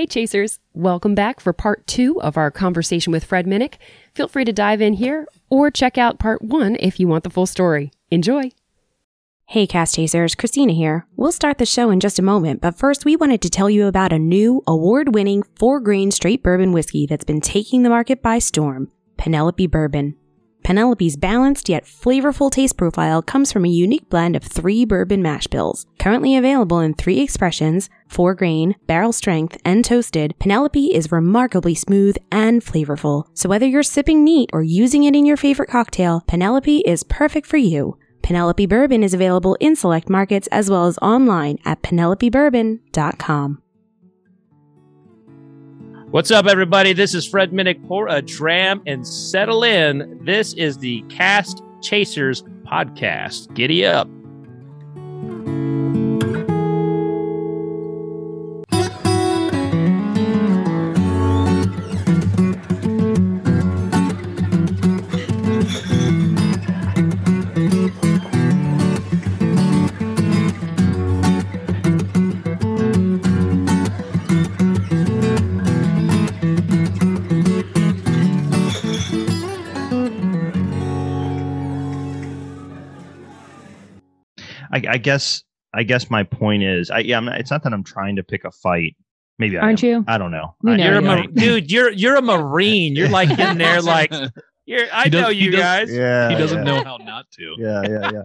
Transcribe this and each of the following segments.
Hey, Chasers. Welcome back for part two of our conversation with Fred Minnick. Feel free to dive in here or check out part one if you want the full story. Enjoy. Hey, Cast Chasers, Christina here. We'll start the show in just a moment, but first we wanted to tell you about a new award winning four grain straight bourbon whiskey that's been taking the market by storm Penelope Bourbon. Penelope's balanced yet flavorful taste profile comes from a unique blend of three bourbon mash bills. Currently available in three expressions, four grain, barrel strength, and toasted, Penelope is remarkably smooth and flavorful. So whether you're sipping neat or using it in your favorite cocktail, Penelope is perfect for you. Penelope Bourbon is available in select markets as well as online at penelopebourbon.com. What's up, everybody? This is Fred Minnick. Pour a dram and settle in. This is the Cast Chasers podcast. Giddy up. I, I guess I guess my point is, I yeah, I'm not, it's not that I'm trying to pick a fight. Maybe I Aren't am. you? I don't know. You I- know You're a mar- dude. You're you're a marine. You're like in there, like you're. I does- know you does- guys. yeah, he doesn't yeah, know how not to. Yeah, yeah, yeah.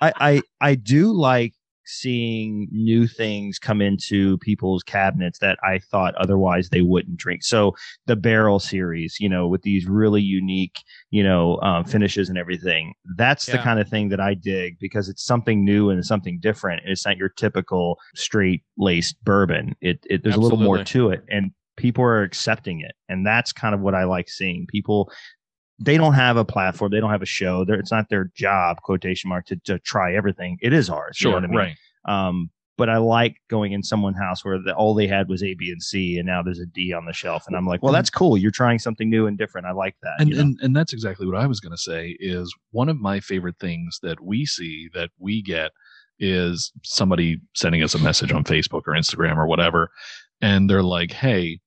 I, I I do like seeing new things come into people's cabinets that I thought otherwise they wouldn't drink. So the barrel series, you know, with these really unique, you know, um, finishes and everything. That's the kind of thing that I dig because it's something new and something different. It's not your typical straight laced bourbon. It, it there's a little more to it, and people are accepting it, and that's kind of what I like seeing. People they don't have a platform. They don't have a show. They're, it's not their job, quotation mark, to, to try everything. It is ours. you know Sure, I mean? right. Um, but I like going in someone's house where the, all they had was A, B, and C, and now there's a D on the shelf, and I'm like, well, that's cool. You're trying something new and different. I like that. And, you know? and and that's exactly what I was going to say. Is one of my favorite things that we see that we get is somebody sending us a message on Facebook or Instagram or whatever, and they're like, "Hey,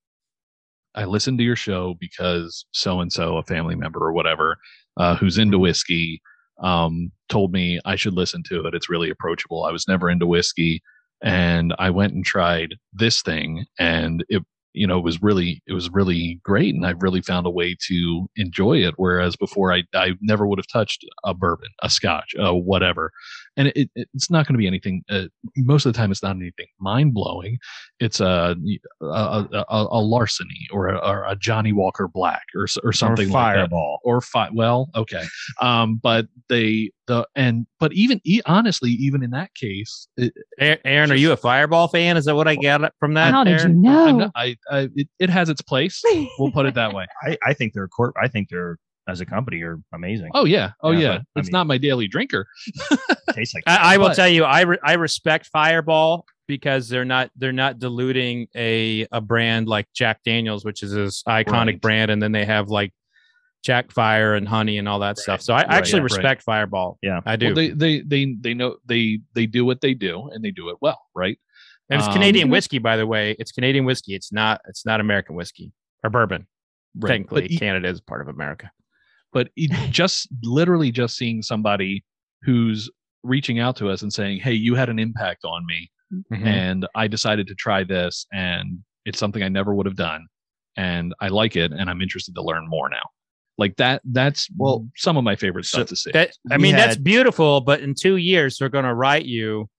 I listened to your show because so and so, a family member or whatever, uh, who's into whiskey, um, told me I should listen to it. It's really approachable. I was never into whiskey, and I went and tried this thing, and it, you know, it was really, it was really great, and I really found a way to enjoy it. Whereas before, I, I never would have touched a bourbon, a Scotch, a whatever, and it, it, it's not going to be anything. Uh, most of the time, it's not anything mind blowing. It's a a, a, a, larceny or a, or a Johnnie Walker Black or or something like that fireball. or fi- well okay um but they the and but even e- honestly even in that case it, A- Aaron, are you a Fireball fan? Is that what I got from that? How did you know? I'm not- I, I it, it has its place we'll put it that way I, I think they're corp. I think they're as a company are amazing. oh yeah oh Yeah, yeah, but, it's mean- not my daily drinker tastes like I, I will But- tell you, I re- I respect Fireball because they're not they're not diluting a a brand like Jack Daniels, which is this iconic Right. brand, and then they have like Jack Fire and Honey and all that stuff. So I right, actually right. respect Fireball. Yeah. I do. well, they they they they know they they do what they do and they do it well right and it's um, Canadian whiskey, by the way. It's Canadian whiskey. It's not it's not American whiskey or bourbon. right Technically, but, Canada is part of America. but just literally just seeing somebody who's reaching out to us and saying hey you had an impact on me Mhm. and I decided to try this, and it's something I never would have done, and I like it, and I'm interested to learn more now. Like that. That's well, some of my favorite So stuff to see. That I We mean, that's beautiful. But in two years, they're going to write you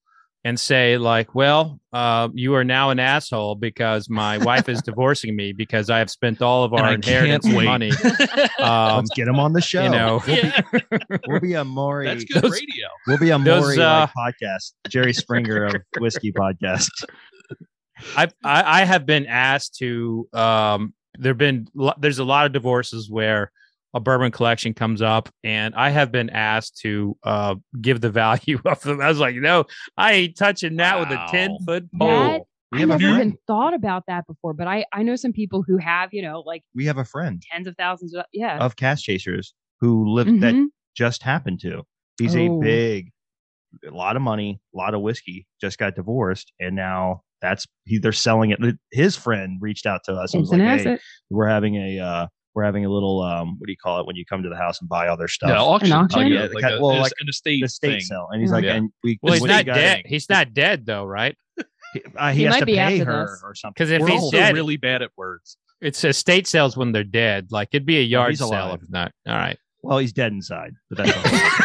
and say like, "Well, uh, you are now an asshole because my wife is divorcing me because I have spent all of our inheritance wait. money." Um, Let's get them on the show. you know, we'll be, we'll be a Maury. that's good those- radio. We'll be a those, Maury uh, like podcast. Jerry Springer of Whiskey Podcast. I, I I have been asked to. Um, there've been there's a lot of divorces where a bourbon collection comes up, and I have been asked to uh, give the value of them. I was like, no, I ain't touching that with a ten foot pole. We I have never friend. even thought about that before, but I I know some people who have you know like We have a friend tens of thousands of yeah. of cast chasers who lived that Mhm. just happened to. He's Oh. a big, a lot of money, a lot of whiskey. Just got divorced, and now that's he, they're selling it. His friend reached out to us and It's was an like, "Hey, asset. we're having a uh, we're having a little um, what do you call it when you come to the house and buy all their stuff? Yeah, auction. auction? Like, Yeah, a, like, a, well, an estate, the estate thing. sale, and he's like, Yeah. and we Well, he's what do you not guys- dead. He's not dead though, right? Uh, he, He has might to be pay after her this. or something. Because if We're he's dead, really bad at words. it's estate sales when they're dead. Like it'd be a yard he's sale if not. All right. Well, he's dead inside, but that's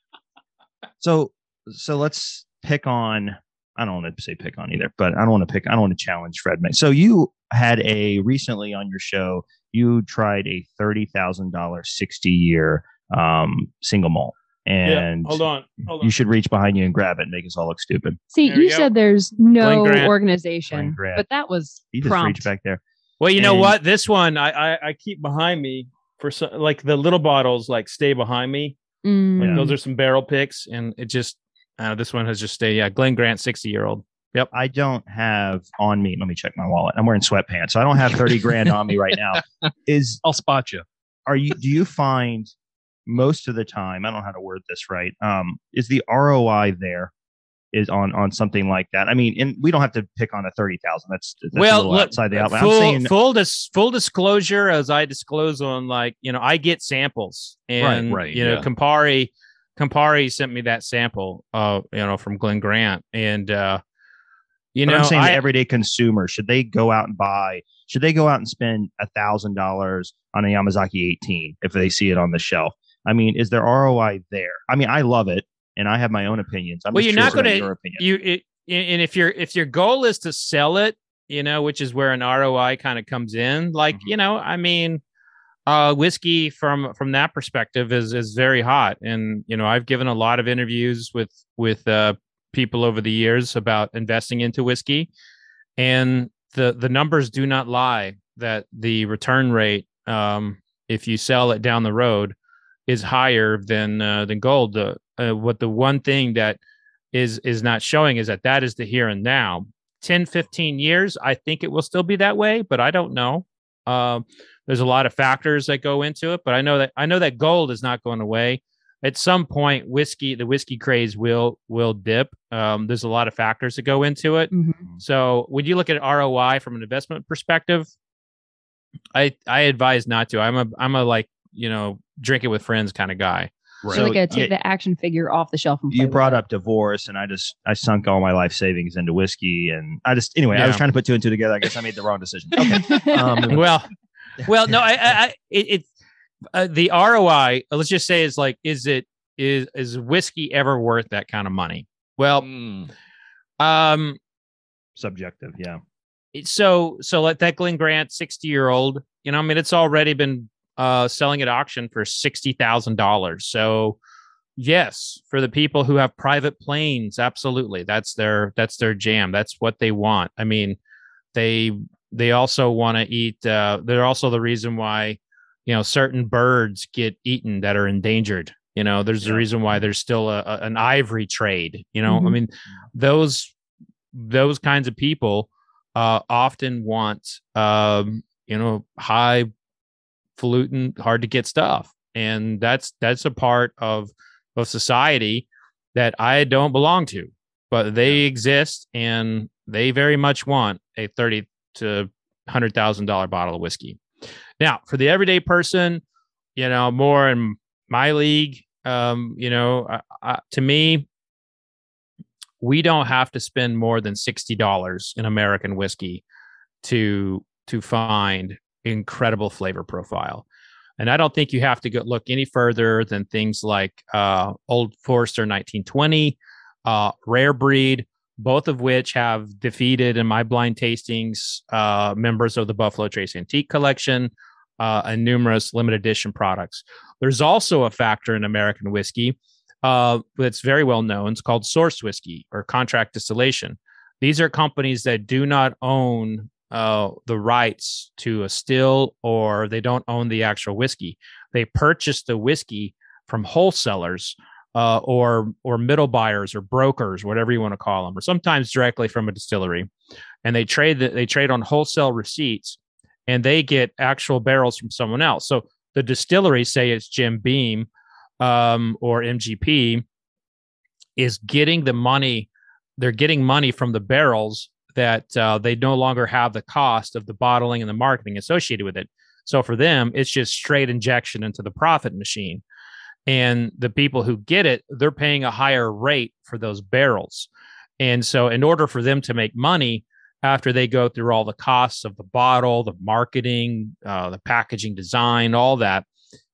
so so let's pick on. I don't want to say pick on either, but I don't want to pick. I don't want to challenge Fred. May. So you had a recently on your show. You tried a thirty thousand dollar sixty year um, single malt, and on. Hold on, you should reach behind you and grab it and make us all look stupid. See, There we you go. said there's no organization, but that was You just prompt. reach back there. Well, you know what? This one I, I I keep behind me for some like the little bottles like stay behind me. Mm. Like those are some barrel picks, and it just uh, this one has just stayed. Yeah, Glen Grant, sixty year old. I don't have on me. Let me check my wallet. I'm wearing sweatpants, so I don't have thirty grand on me right now. Is I'll spot you. are you do you find most of the time i don't know how to word this right um is the roi there is on on something like that i mean and we don't have to pick on a 30000 that's, that's a well, little look, outside the outlet full i'm saying full dis- full disclosure, as I disclose on like you know, I get samples, and right, you know, yeah. Campari, Campari sent me that sample, uh, you know, from Glen Grant, and uh, you but know, i'm saying I- the everyday consumer should they go out and buy should they go out and spend a thousand dollars on a yamazaki 18 if they see it on the shelf? I mean is there roi there? I mean i love it and i have my own opinions. I'm Well, you're not your opinion. you it, and if your if your goal is to sell it you know which is where an roi kind of comes in like Mhm. you know i mean uh whiskey from from that perspective is is very hot. And you know i've given a lot of interviews with with uh people over the years about investing into whiskey. And the the numbers do not lie that the return rate um if you sell it down the road is higher than uh, than gold. Uh, uh, what the one thing that is is not showing is that that is the here and now. 10 15 years i think it will still be that way but i don't know. Um, there's a lot of factors that go into it but i know that i know that gold is not going away at some point whiskey the whiskey craze will will dip. Um, there's a lot of factors that go into it. Mhm. so when you look at roi from an investment perspective? I i advise not to. I'm a i'm a like you know drink it with friends kind of guy. Right. So, like, So, a take yeah. the action figure off the shelf and you brought up divorce and i just i sunk all my life savings into whiskey and i just anyway i was trying to put two and two together. I guess i made the wrong decision. Okay. Um, well well no i i, I it, it uh, the roi let's just say is like is it is is whiskey ever worth that kind of money? Well Mm. um subjective yeah. so so let that glen grant 60 year old you know i mean it's already been uh selling at auction for $60000 so yes for the people who have private planes absolutely. That's their that's their jam. That's what they want. I mean they they also want to eat uh they're also the reason why you know certain birds get eaten that are endangered you know there's a reason why there's still a, a- an ivory trade you know i Mhm. mean those those kinds of people uh often want um you know high falutin hard to get stuff. And that's that's a part of of society that i don't belong to but they exist and they very much want a 30 to hundred thousand dollar bottle of whiskey now for the everyday person you know more in my league um you know uh, uh, to me we don't have to spend more than $60 in american whiskey to to find incredible flavor profile. And i don't think you have to go look any further than things like uh, old forester 1920 uh, rare breed both of which have defeated in my blind tastings uh, members of the buffalo trace antique collection uh, and numerous limited edition products there's also a factor in american whiskey uh, that's very well known. It's called source whiskey or contract distillation. These are companies that do not own uh, the rights to a still or they don't own the actual whiskey. They purchase the whiskey from wholesalers uh, or or middle buyers or brokers, whatever you want to call them, or sometimes directly from a distillery, and they trade the, they trade on wholesale receipts, and they get actual barrels from someone else. So the distillery, say it's Jim Beam um, or MGP, is getting the money. They're getting money from the barrels that uh, they no longer have the cost of the bottling and the marketing associated with it. So for them, it's just straight injection into the profit machine. And the people who get it, they're paying a higher rate for those barrels. And so, in order for them to make money, after they go through all the costs of the bottle, the marketing, uh, the packaging design, all that,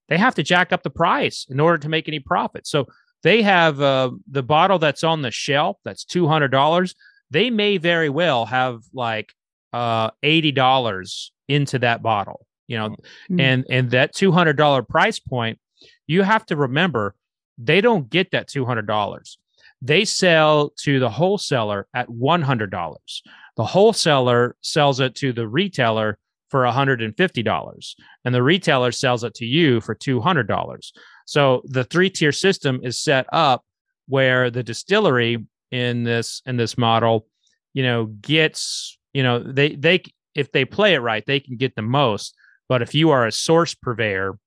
they have to jack up the price in order to make any profit. So they have uh, the bottle that's on the shelf that's two hundred dollars. They may very well have like uh, eighty dollars into that bottle, you know, Mm. and and that two hundred dollar price point, you have to remember they don't get that two hundred dollars. They sell to the wholesaler at one hundred dollars. The wholesaler sells it to the retailer for $150 and the retailer sells it to you for $200. So the three-tier system is set up where the distillery in this in this model, you know, gets, you know, they they if they play it right, they can get the most, but if you are a source purveyor,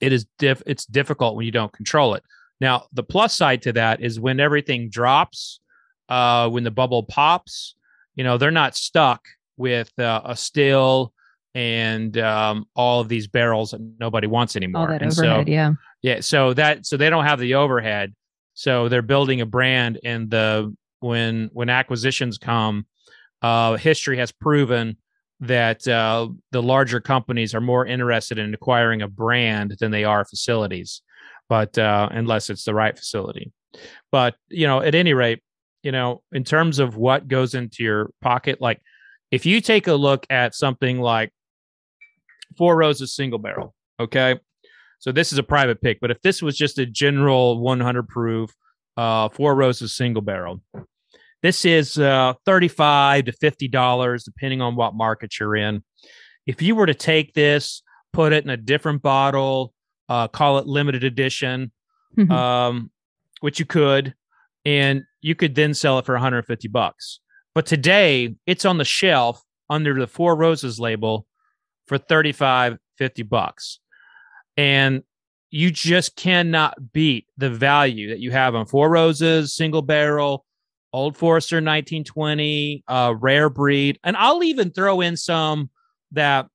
it is diff it's difficult when you don't control it. Now, the plus side to that is when everything drops, uh, when the bubble pops, you know, they're not stuck with uh, a still and um, all of these barrels that nobody wants anymore. All that and overhead, so, yeah. yeah, so that so they don't have the overhead. So they're building a brand, and the when when acquisitions come, uh, history has proven that uh, the larger companies are more interested in acquiring a brand than they are facilities, but uh, unless it's the right facility. But you know, at any rate, you know, in terms of what goes into your pocket, like if you take a look at something like Four Roses single barrel, okay, so this is a private pick, but if this was just a general 100 proof uh, Four Roses single barrel, this is uh, 35 to 50 dollars, depending on what market you're in. If you were to take this, put it in a different bottle, uh, call it limited edition, Mhm. um, which you could, and you could then sell it for 150 bucks. But today, it's on the shelf under the Four Roses label for 35, 50 bucks and you just cannot beat the value that you have on Four Roses, single barrel, Old Forester 1920, uh, rare breed, and I'll even throw in some that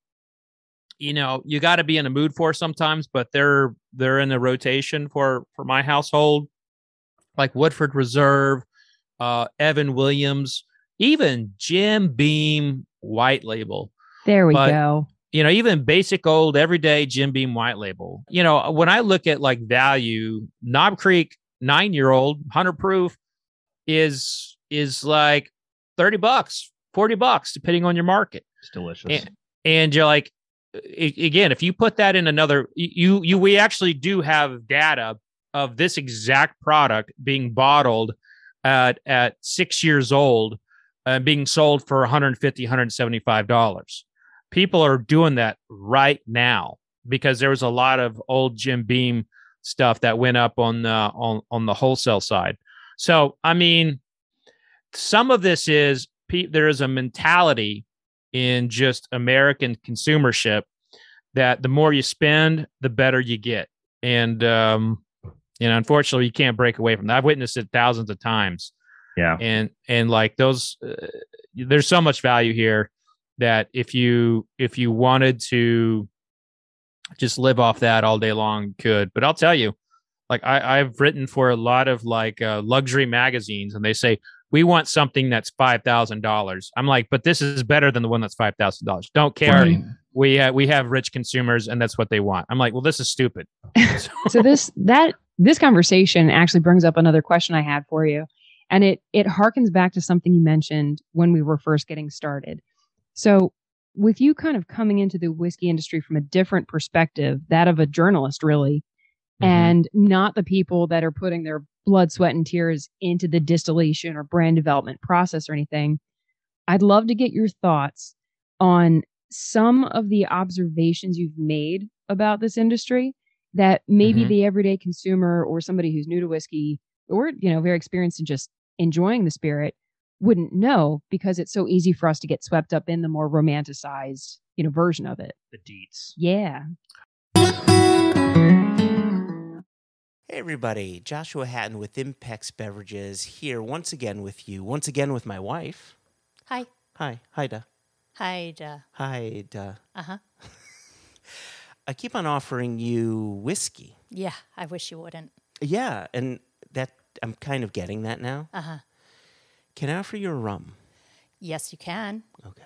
you know you got to be in a mood for sometimes, but they're they're in the rotation for for my household, like Woodford Reserve, uh, Evan Williams, even Jim Beam White Label There we But- go. you know, even basic old everyday Jim Beam white label. You know, when I look at like value, Knob Creek nine year old hundred proof is is like thirty bucks, forty bucks, depending on your market. It's delicious. And, and you're like, again, if you put that in another, you you we actually do have data of this exact product being bottled at at six years old and being sold for 150 175 dollars people are doing that right now because there was a lot of old jim beam stuff that went up on the on on the wholesale side so i mean some of this is there is a mentality in just american consumership that the more you spend the better you get. And um you know unfortunately you can't break away from that. I've witnessed it thousands of times. Yeah. and and like those uh, there's so much value here that if you if you wanted to just live off that all day long could. But i'll tell you like i i've written for a lot of like uh, luxury magazines and they say we want something that's five thousand dollars. I'm like but this is better than the one that's five thousand dollars. Don't care. Right. we ha- we have rich consumers and that's what they want. I'm like well this is stupid. So this that this conversation actually brings up another question I had for you, and it it harkens back to something you mentioned when we were first getting started. So, with you kind of coming into the whiskey industry from a different perspective, that of a journalist, really, Mhm. and not the people that are putting their blood, sweat, and tears into the distillation or brand development process or anything. I'd love to get your thoughts on some of the observations you've made about this industry that maybe Mhm. the everyday consumer or somebody who's new to whiskey or you know very experienced in just enjoying the spirit wouldn't know because it's so easy for us to get swept up in the more romanticized you know version of it The deets. yeah Hey everybody, Joshua Hatton with Impex Beverages here once again with you, once again with my wife. Hi. Hi. Hi, da. Hi. Uh-huh. I keep on offering you whiskey. Yeah. I wish you wouldn't. Yeah, and that I'm kind of getting that now. Uh huh. Can I offer you a rum? Yes, you can. Okay.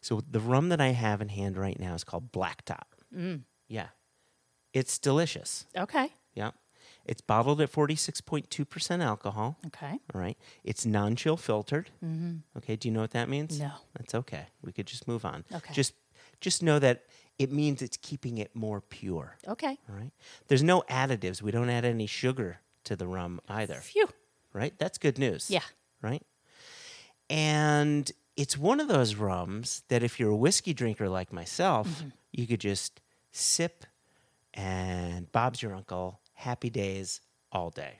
So the rum that I have in hand right now is called Black Tot. Mm. Yeah. It's delicious. Okay. Yeah. It's bottled at 46.2% alcohol. Okay. All right. It's non chill filtered. Mm-hmm. Okay. Do you know what that means? No. That's okay. We could just move on. Okay. Just just know that it means it's keeping it more pure. Okay. All right. There's no additives. We don't add any sugar to the rum either. Phew. Right? That's good news. Yeah. Right? And it's one of those rums that if you're a whiskey drinker like myself, Mm-hmm. you could just sip and Bob's your uncle, happy days all day.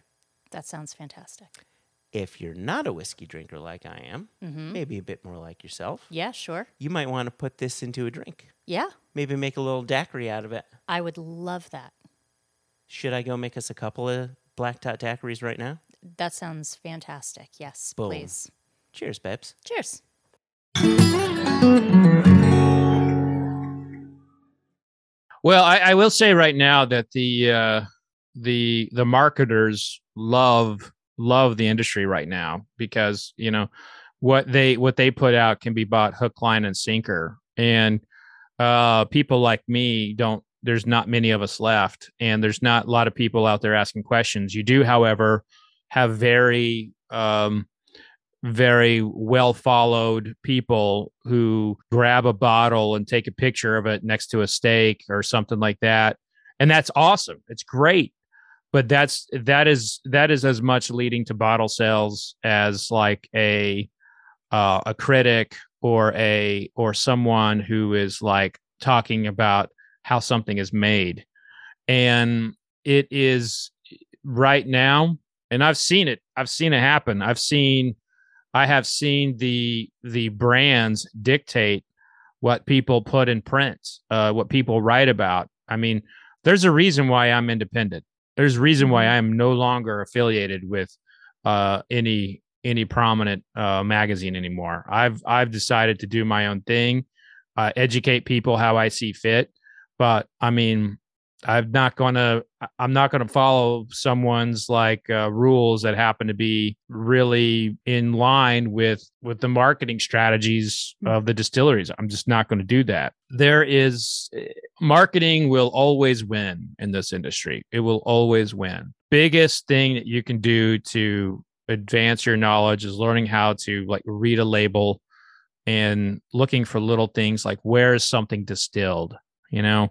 That sounds fantastic. If you're not a whiskey drinker like I am, Mm-hmm. maybe a bit more like yourself, Yeah. Sure. you might want to put this into a drink. Yeah. Maybe make a little daiquiri out of it. I would love that. Should I go make us a couple of black tot daiquiris right now? That sounds fantastic. Yes, Boom. please. Cheers, babes. Cheers. Well, I, I will say right now that the uh, the the marketers love love the industry right now because you know what they what they put out can be bought hook, line, and sinker, and uh, people like me don't. There's not many of us left, and there's not a lot of people out there asking questions. You do, however, have very um, very well followed people who grab a bottle and take a picture of it next to a steak or something like that and that's awesome it's great but that's that is that is as much leading to bottle sales as like a uh, a critic or a or someone who is like talking about how something is made and it is right now and i've seen it i've seen it happen i've seen I have seen the the brands dictate what people put in print, uh, what people write about. I mean, there's a reason why I'm independent. There's a reason why I am no longer affiliated with uh, any any prominent uh, magazine anymore. I've I've decided to do my own thing, uh, educate people how I see fit. But I mean, I'm not gonna I'm not gonna follow someone's like uh, rules that happen to be really in line with with the marketing strategies of the distilleries. I'm just not going to do that. There is eh, marketing will always win in this industry. It will always win. Biggest thing that you can do to advance your knowledge is learning how to like read a label and looking for little things like where is something distilled, you know?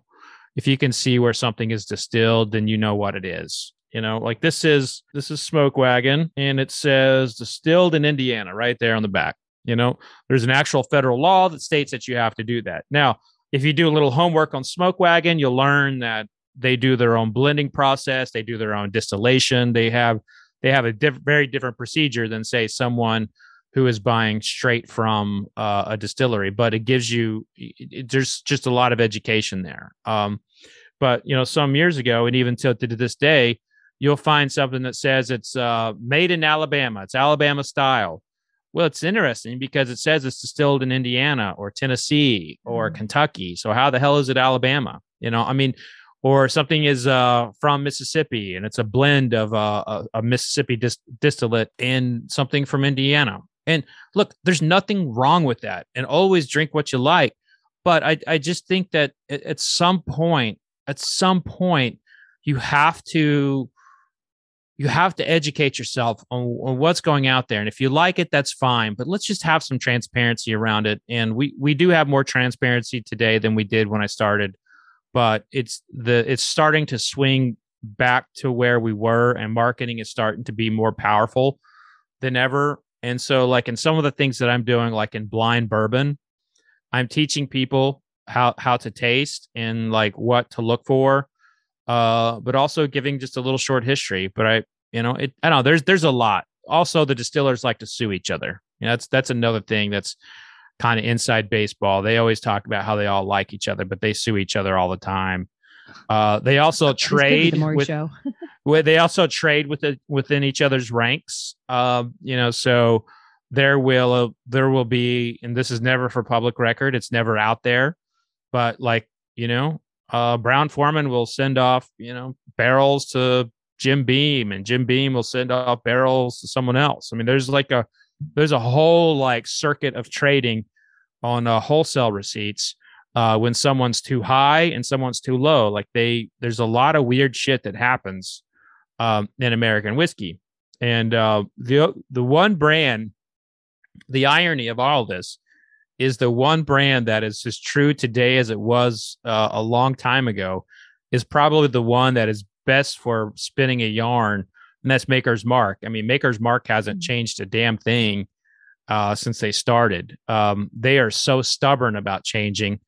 If you can see where something is distilled, then you know what it is. You know, like this is this is Smoke Wagon, and it says distilled in Indiana right there on the back. You know, there's an actual federal law that states that you have to do that. Now, if you do a little homework on Smoke Wagon, you'll learn that they do their own blending process, they do their own distillation, they have they have a diff- very different procedure than say someone who is buying straight from uh, a distillery but it gives you it, there's just a lot of education there. Um, but you know some years ago and even till to this day you'll find something that says it's uh, made in alabama. It's alabama style. Well it's interesting because it says it's distilled in indiana or tennessee or kentucky. So how the hell is it alabama? You know i mean or something is uh, from Mississippi and it's a blend of uh, a, a Mississippi dis- distillate and something from Indiana. And look, there's nothing wrong with that. And always drink what you like. But I, I just think that at, some point, at some point, you have to you have to educate yourself on, on what's going out there. And if you like it, that's fine. But let's just have some transparency around it. And we we do have more transparency today than we did when I started. But it's the it's starting to swing back to where we were, and marketing is starting to be more powerful than ever. And so, like in some of the things that I'm doing, like in blind bourbon, I'm teaching people how how to taste and like what to look for, uh, but also giving just a little short history. But I, you know, it I don't know. There's there's a lot. Also, the distillers like to sue each other. You know, that's that's another thing that's kind of inside baseball. They always talk about how they all like each other, but they sue each other all the time. Uh, they also This could be trade the Maury with they also trade with it within each other's ranks. Um, you know, so there will there will be, and this is never for public record. It's never out there, but like you know, uh, Brown-Forman will send off you know barrels to Jim Beam, and Jim Beam will send off barrels to someone else. I mean, there's like a there's a whole like circuit of trading on uh, wholesale receipts uh, when someone's too high and someone's too low. Like they, there's a lot of weird shit that happens um, in American whiskey, and uh, the the one brand, the irony of all this is the one brand that is as true today as it was uh, a long time ago is probably the one that is best for spinning a yarn and that's Maker's Mark. I mean, Maker's Mark hasn't changed a damn thing uh, since they started. Um, they are so stubborn about changing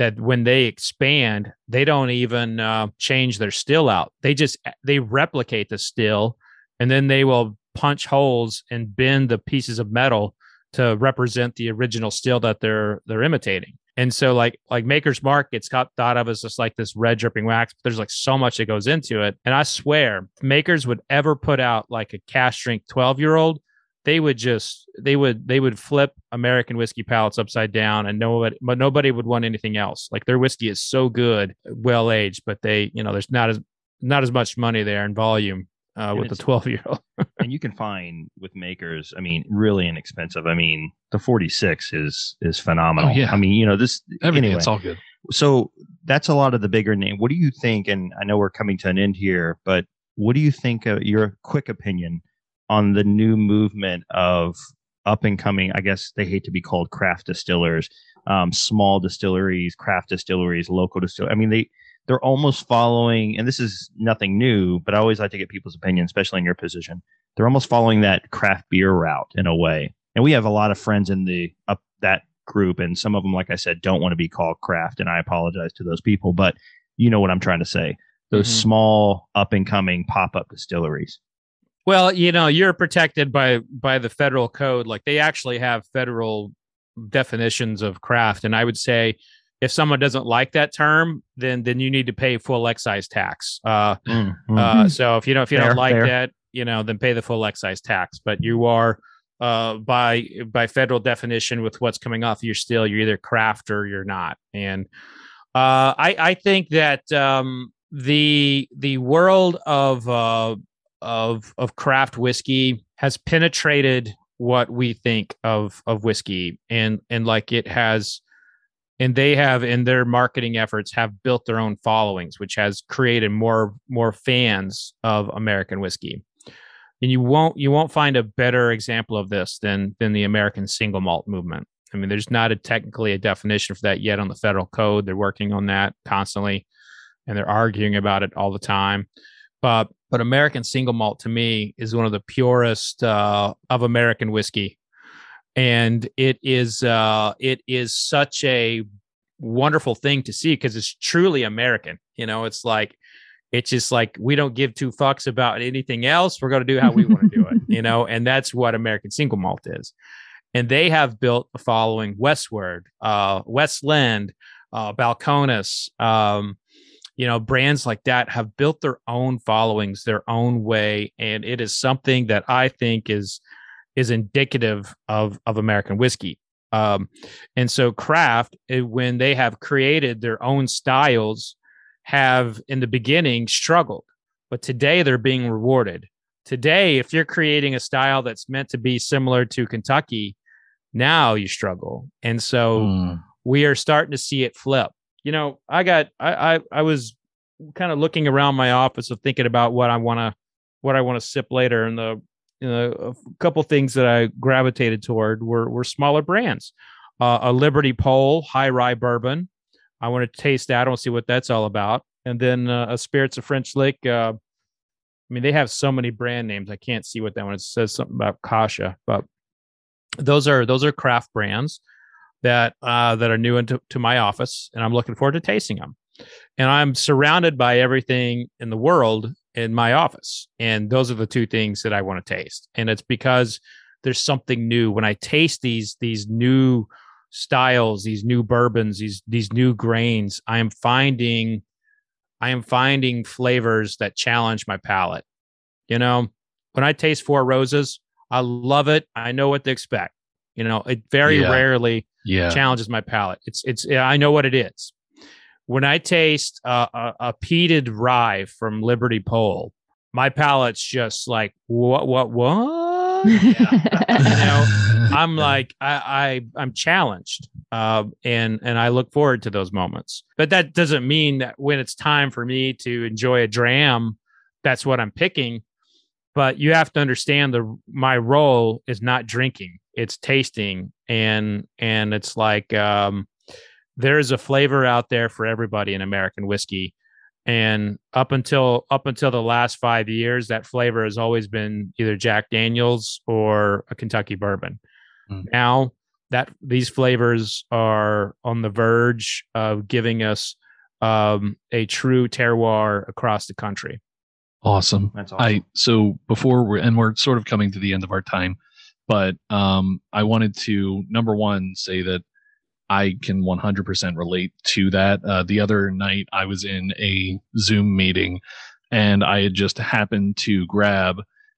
that when they expand, they don't even uh, change their still out. They just they replicate the still, and then they will punch holes and bend the pieces of metal to represent the original still that they're they're imitating. And so like like Maker's Mark got thought of as just like this red dripping wax, but there's like so much that goes into it. And I swear, Makers would ever put out like a cask strength 12 year old, they would just they would they would flip American whiskey palates upside down and nobody but nobody would want anything else. Like their whiskey is so good, well aged, but they, you know, there's not as not as much money there in volume uh, with the 12 year old. and you can find with makers, I mean, really inexpensive. I mean, the 46 is is phenomenal. Oh, yeah. I mean, you know, this Everything, anyway. it's all good. So that's a lot of the bigger name. What do you think? And I know we're coming to an end here, but what do you think? Uh, your quick opinion on the new movement of up and coming? I guess they hate to be called craft distillers, um, small distilleries, craft distilleries, local distilleries. I mean, they they're almost following, and this is nothing new, but I always like to get people's opinion, especially in your position. They're almost following that craft beer route in a way. And we have a lot of friends in the up that group, and some of them, like I said, don't want to be called craft, and I apologize to those people, but you know what I'm trying to say. Those Mhm. small up and coming pop up distilleries. Well, you know, you're protected by by the federal code. Like they actually have federal definitions of craft, and I would say if someone doesn't like that term, then then you need to pay full excise tax. Uh, uh, so if you don't if you Fair, don't like fair. that, you know, then pay the full excise tax. But you are uh, by by federal definition with what's coming off your still, you're either craft or you're not. And uh, I I think that um, the the world of uh, of of craft whiskey has penetrated what we think of of whiskey. And and like it has and they have in their marketing efforts have built their own followings which has created more more fans of american whiskey. And you won't you won't find a better example of this than than the american single malt movement. I mean there's not a technically a definition for that yet on the federal code. They're working on that constantly and they're arguing about it all the time but but american single malt to me is one of the purest uh, of american whiskey. And it is uh it is such a wonderful thing to see because it's truly american you know? It's like it's just like we don't give two fucks about anything else. We're going to do how we want to do it you know? And that's what american single malt is. And they have built a following westward uh westland uh balcones um you know brands like that have built their own followings their own way and it is something that i think is is indicative of of american whiskey um and so craft eh, when they have created their own styles have in the beginning struggled but today they're being rewarded today if you're creating a style that's meant to be similar to kentucky now you struggle and so Mm. we are starting to see it flip. You know, I got I I, I was kind of looking around my office of thinking about what I want to what I want to sip later, and the you know a couple things that I gravitated toward were were smaller brands. Uh, a Liberty Pole High Rye Bourbon. I want to taste that. I to see what that's all about. And then uh, a Spirits of French Lick. Uh, I mean, they have so many brand names. I can't see what that one. It says something about Kasha, but those are those are craft brands that uh, that are new into to my office, and I'm looking forward to tasting them. And I'm surrounded by everything in the world in my office, and those are the two things that I want to taste. And it's because there's something new when I taste these these new styles, these new bourbons, these these new grains. I am finding I am finding flavors that challenge my palate. You know, when I taste Four Roses, I love it. I know what to expect. You know, it very Yeah. rarely Yeah. challenges my palate. It's it's I know what it is. When I taste uh, a, a peated rye from Liberty Pole, my palate's just like what what what. You know, I'm like I, I I'm challenged, uh, and and I look forward to those moments. But that doesn't mean that when it's time for me to enjoy a dram, that's what I'm picking. But you have to understand the my role is not drinking; it's tasting, and and it's like um, there is a flavor out there for everybody in American whiskey. And up until up until the last five years, that flavor has always been either Jack Daniels or a Kentucky bourbon. Mm. Now that these flavors are on the verge of giving us um, a true terroir across the country. Awesome. That's awesome. I so before we're and we're sort of coming to the end of our time, but um, I wanted to number one say that I can 100% relate to that. Uh, the other night I was in a Zoom meeting, and I had just happened to grab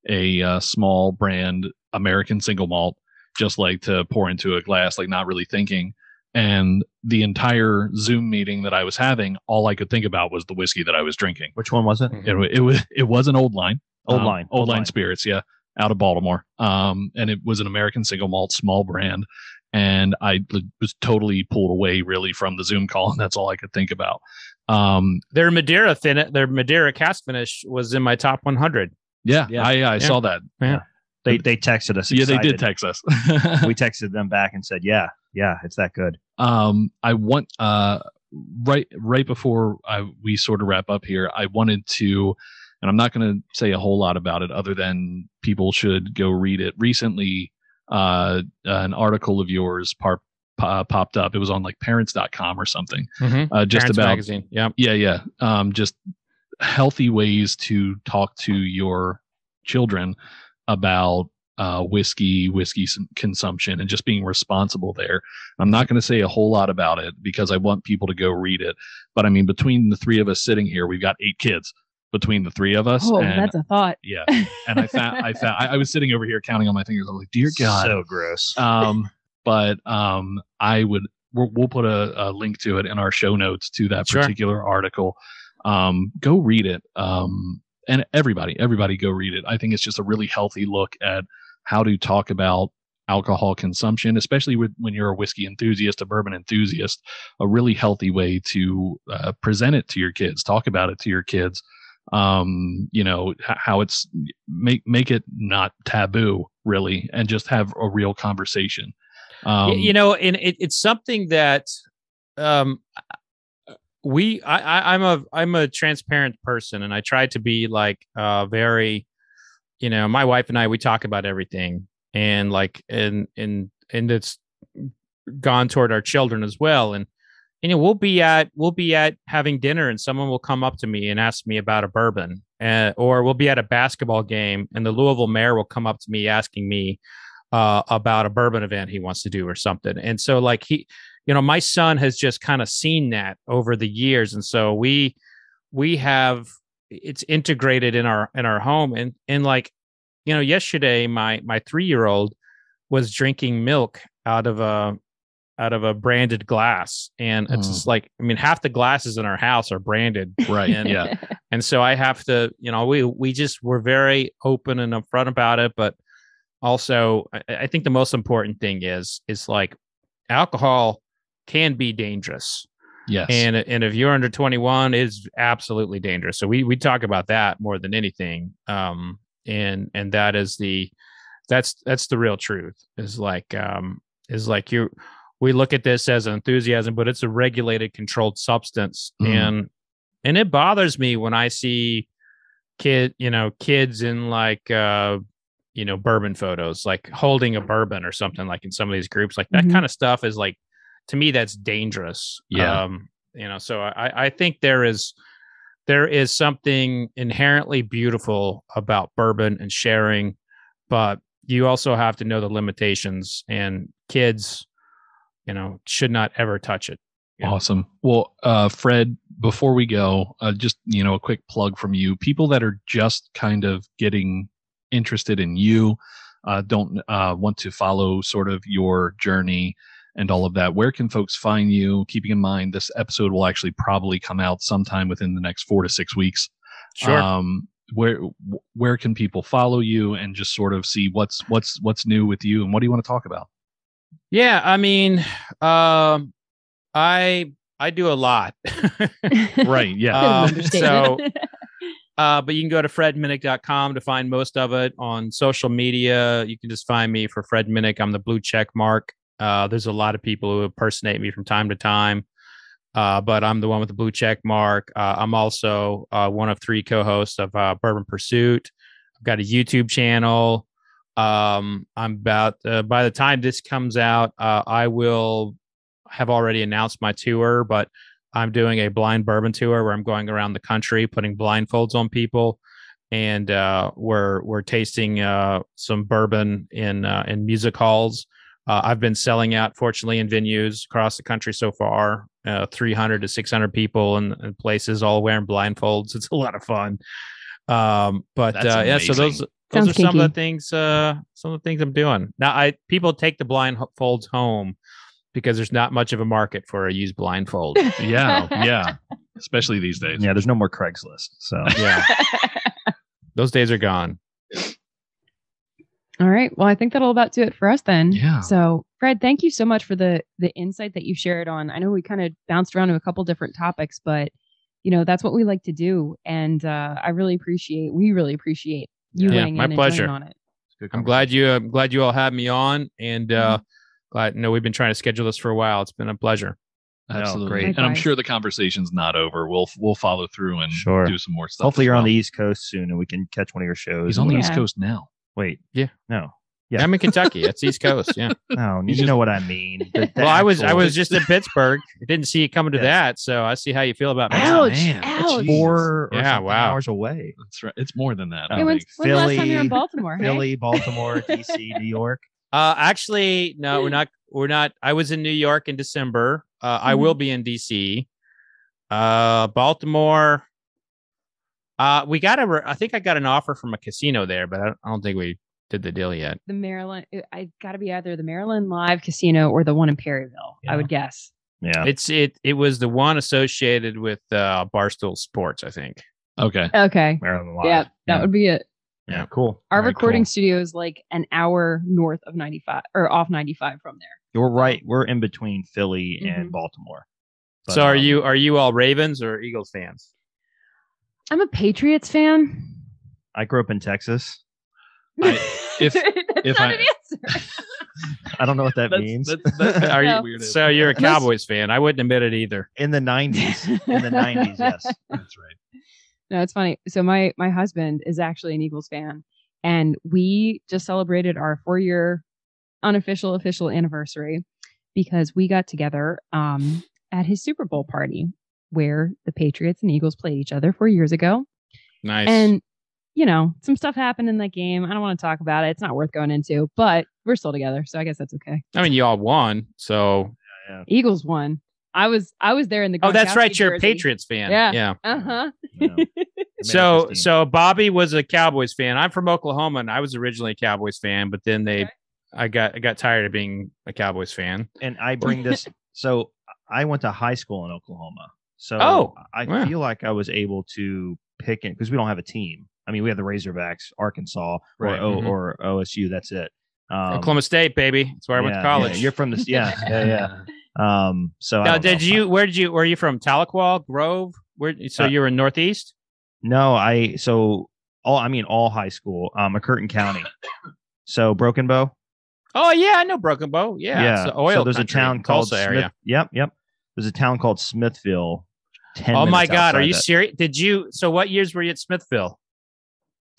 a uh, small brand American single malt, just like to pour into a glass, like not really thinking. And the entire Zoom meeting that I was having, all I could think about was the whiskey that I was drinking. Which one was it? It, it was it was an old line, Old um, line. old line spirits, yeah, out of Baltimore. Um, and it was an American single malt, small brand. And I was totally pulled away really from the Zoom call, and that's all I could think about. Um, Their Madeira fin- their Madeira cask finish was in my top 100. yeah, Yeah. I I saw that. Yeah. They they texted us. Yeah, they did text us. we texted them back and said, "Yeah, yeah, it's that good." um i want uh right right before I, we sort of wrap up here i wanted to and i'm not going to say a whole lot about it other than people should go read it recently uh an article of yours par- po- popped up it was on like parents.com or something uh just Parents about magazine. Yeah. yeah yeah um just healthy ways to talk to your children about uh, whiskey, whiskey consumption, and just being responsible there. I'm not going to say a whole lot about it because I want people to go read it. But I mean, between the three of us sitting here, we've got eight kids between the three of us. oh, and that's a thought. yeah, and I found I found I, I was sitting over here counting on my fingers. I'm like, dear God, so gross. um, but um, I would we'll, we'll put a, a link to it in our show notes to that Sure. particular article. Um, go read it. Um, and everybody, everybody, go read it. I think it's just a really healthy look at how to talk about alcohol consumption, especially with, when you're a whiskey enthusiast, a bourbon enthusiast. A really healthy way to uh, present it to your kids, talk about it to your kids. Um, you know how it's make make it not taboo, really, and just have a real conversation. Um, you know and it, it's something that um we I, I i'm a i'm a transparent person and i try to be like uh very you know my wife and i we talk about everything and like and and and it's gone toward our children as well and you know we'll be at we'll be at having dinner and someone will come up to me and ask me about a bourbon uh, or we'll be at a basketball game and the louisville mayor will come up to me asking me uh, about a bourbon event he wants to do or something. And so like he, you know, my son has just kind of seen that over the years. And so we, we have, it's integrated in our, in our home. And, and like, you know, yesterday, my, my three-year-old was drinking milk out of a, out of a branded glass. And it's Mm. just like, I mean, half the glasses in our house are branded. right. And- yeah. And so I have to, you know, we we just were very open and upfront about it, but also I, I think the most important thing is is like alcohol can be dangerous. Yes. And and if you're under 21, it's absolutely dangerous. So we we talk about that more than anything. Um and and that is the that's that's the real truth. Is like um is like you we look at this as enthusiasm, but it's a regulated controlled substance. Mhm. And and it bothers me when I see kid, you know, kids in like uh you know, bourbon photos, like holding a bourbon or something like in some of these groups. Like that Mhm. kind of stuff is like to me that's dangerous. Yeah. Um, you know, so I, I think there is there is something inherently beautiful about bourbon and sharing, but you also have to know the limitations and kids, you know, should not ever touch it. Awesome. Well, uh, Fred, before we go, uh, just you know, a quick plug from you. People that are just kind of getting interested in you, uh, don't uh, want to follow sort of your journey and all of that, where can folks find you? Keeping in mind this episode will actually probably come out sometime within the next four to six weeks. Sure. Um, where where can people follow you and just sort of see what's what's what's new with you and what do you want to talk about? Yeah, I mean, um, I I do a lot. Right. Yeah. Um, Understatement. Uh, but you can go to fredminnick.com to find most of it on social media. You can just find me for Fred Minnick. I'm the blue check mark. Uh, there's a lot of people who impersonate me from time to time, uh, but I'm the one with the blue check mark. Uh, I'm also uh, one of three co-hosts of uh, Bourbon Pursuit. I've got a YouTube channel. Um, I'm about uh, by the time this comes out, uh, I will have already announced my tour, but I'm doing a blind bourbon tour where I'm going around the country putting blindfolds on people, and uh, we're we're tasting uh, some bourbon in uh, in music halls. Uh, I've been selling out, fortunately, in venues across the country so far. Uh, 300 to 600 people in, in places, all wearing blindfolds. It's a lot of fun. Um, but uh, yeah, so those. Those Sounds are some of the things. Uh, some of the things I'm doing now. I people take the blindfolds home because there's not much of a market for a used blindfold. yeah. Yeah. Especially these days. Yeah, there's no more Craigslist. So yeah, those days are gone. All right. Well, I think that'll about do it for us then. Yeah. So, Fred, thank you so much for the the insight that you shared on. I know we kind of bounced around to a couple different topics, but you know that's what we like to do, and uh, I really appreciate. We really appreciate you Yeah, my in pleasure. joining on it. I'm glad you. I'm glad you all had me on, and uh, Mm-hmm. glad. No, we've been trying to schedule this for a while. It's been a pleasure. No, Absolutely. great. And I'm sure the conversation's not over. We'll we'll follow through and Sure. do some more stuff. Hopefully you're on the East Coast soon and we can catch one of your shows. He's on the Yeah. East Coast now. Wait. Yeah. No. Yeah. I'm in Kentucky. It's East Coast. Yeah. No, He's you just- know what I mean. The- the well, I was. I was just in Pittsburgh. I didn't see you coming to Yes. that, so I see how you feel about me. Ouch! man. Ouch! Jeez. four Yeah, something wow. hours away. That's right. It's more than that. I Hey, when's, think. when's the last time you were Philly- in Baltimore? hey? Philly, Baltimore, DC, New York. Uh, actually, no, we're not. We're not. I was in New York in December. Uh, I Mm-hmm. will be in DC. Uh, Baltimore. Uh, we got a. re- I think I got an offer from a casino there, but I don't, I don't think we did the deal yet. The Maryland. I got to be either the Maryland Live Casino or the one in Perryville. I would guess. Yeah. It's it. It was the one associated with uh, Barstool Sports, I think. Okay. Okay. Maryland Live. Yeah, that yeah. would be it. yeah, cool. Our Very recording cool. studio is like an hour north of 95 or off 95 from there. You're right. We're in between Philly Mhm. and Baltimore. But, so, are um, you are you all Ravens or Eagles fans? I'm a Patriots fan. I grew up in Texas. I- if- That's if not I- an answer. I don't know what that That's- means. that's- that's Are you? No. weird. So you're a Cowboys fan? I wouldn't admit it either. in the '90s. In the '90s, yes. That's right. No, it's funny. So my my husband is actually an Eagles fan, and we just celebrated our four year unofficial official anniversary because we got together um, at his Super Bowl party where the Patriots and Eagles played each other four years ago, Nice. and you know some stuff happened in that game. I don't want to talk about it. It's not worth going into, but we're still together, so I guess that's okay. I mean, you all won. So. Eagles won. I was I was there in the. Oh, that's right. You're a. Patriots fan. Yeah. Yeah. Uh huh. No. So so Bobby was a Cowboys fan. I'm from Oklahoma and I was originally a Cowboys fan, but then they Okay. I got I got tired of being a Cowboys fan. and I bring this. so I went to high school in Oklahoma. So Oh, I wow. feel like I was able to pick it because we don't have a team. I mean, we have the Razorbacks, Arkansas, Right, or, o, mhm. or OSU. That's it. Um, Oklahoma State, baby. That's where I went to college. Yeah, you're from the yeah yeah yeah. Um, so now, don't know. did you where did you were you from? Tahlequah, Grove? Where so Uh, you were in Northeast? No, I so all I mean all high school. Um, McCurtain County. So Broken Bow. Oh yeah, I know Broken Bow. Yeah. oil so there's country, a town called Tulsa Smith, area. Yep, yep. There's a town called Smithville. 10 Oh my god, are you serious? Did you so what years were you at Smithville?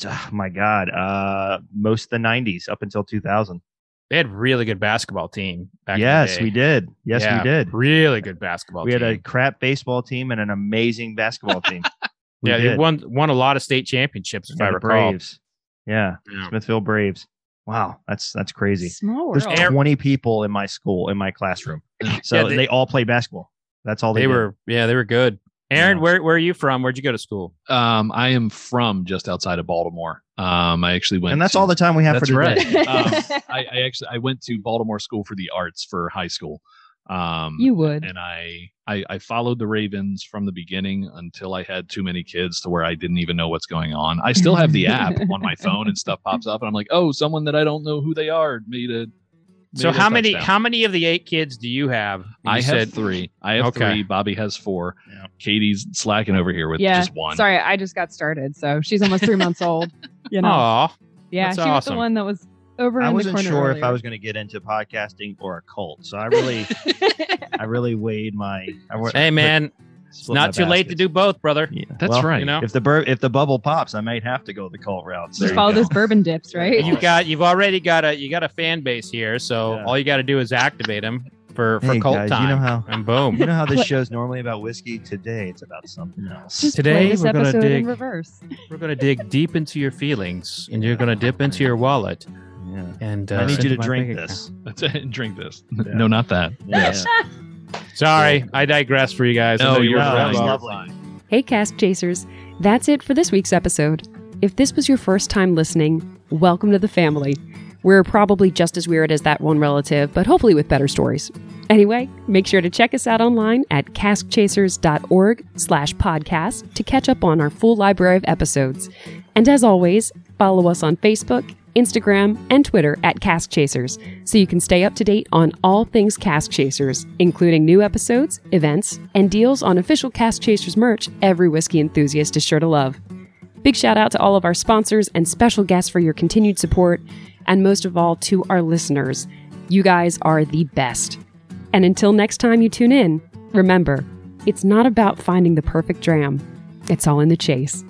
Oh my god, uh, most of the '90s up until 2000. They had really good basketball team back yes, we did. Yes, Yeah, we did. Really good basketball We had a crap baseball team and an amazing basketball team. We yeah, they won won a lot of state championships if Yeah, I recall. Braves. Yeah, Yeah. Smithville Braves. Wow, that's that's crazy. Small There's world. Air- 20 people in my school in my classroom, so Yeah, they, they- all play basketball. That's all they, They were yeah, they were good. Aaron, Yeah. where where are you from? Where'd you go to school? Um, I am from just outside of Baltimore. Um, I actually went, and that's to- all the time we have That's for right. today. um, I, I actually I went to Baltimore School for the Arts for high school. Um, you would. and I, I I followed the Ravens from the beginning until I had too many kids to where I didn't even know what's going on. I still have the app on my phone and stuff pops up, and I'm like, oh, someone that I don't know who they are made a. So how many touchdown. how many of the eight kids do you have? You I have three. I have Okay. three. Bobby has four. Yeah. Katie's slacking over here with yeah. just one. Sorry, I just got started, so she's almost three months old. You know. Aw. yeah, that's she was awesome. the one that was over I in wasn't the corner. sure if I was going to get into podcasting or a cult, so I really, I really weighed my. I Hey put- man, it's not too late to do both, brother. Yeah. That's well, right. You know, If the bur- if the bubble pops, I might have to go the cult route. Just you follow those bourbon dips, right? you've got you've already got a you got a fan base here, so Yeah. all you got to do is activate them for for Hey, cult guys, time. you know how- and boom. You know how this show's normally about whiskey. Today, it's about something else. Just Today play this we're gonna episode dig- in reverse. We're gonna dig deep into your feelings, and you're gonna dip into your wallet. Yeah. And uh, I need you to drink bank this. That's it. Drink this. Yeah. No, not that. Yes. Account. Sorry, I digress for you guys. I No, you're you're fine. wrong. That was You're lovely. Hey, Cask Chasers. That's it for this week's episode. If this was your first time listening, welcome to the family. We're probably just as weird as that one relative, but hopefully with better stories. Anyway, make sure to check us out online at caskchasers.org slash podcast to catch up on our full library of episodes. And as always, follow us on Facebook, Instagram, and Twitter at Cask Chasers so you can stay up to date on all things Cask Chasers, including new episodes, events, and deals on official Cask Chasers merch every whiskey enthusiast is sure to love. Big shout out to all of our sponsors and special guests for your continued support, and most of all to our listeners. You guys are the best. And until next time you tune in, remember, it's not about finding the perfect dram, it's all in the chase.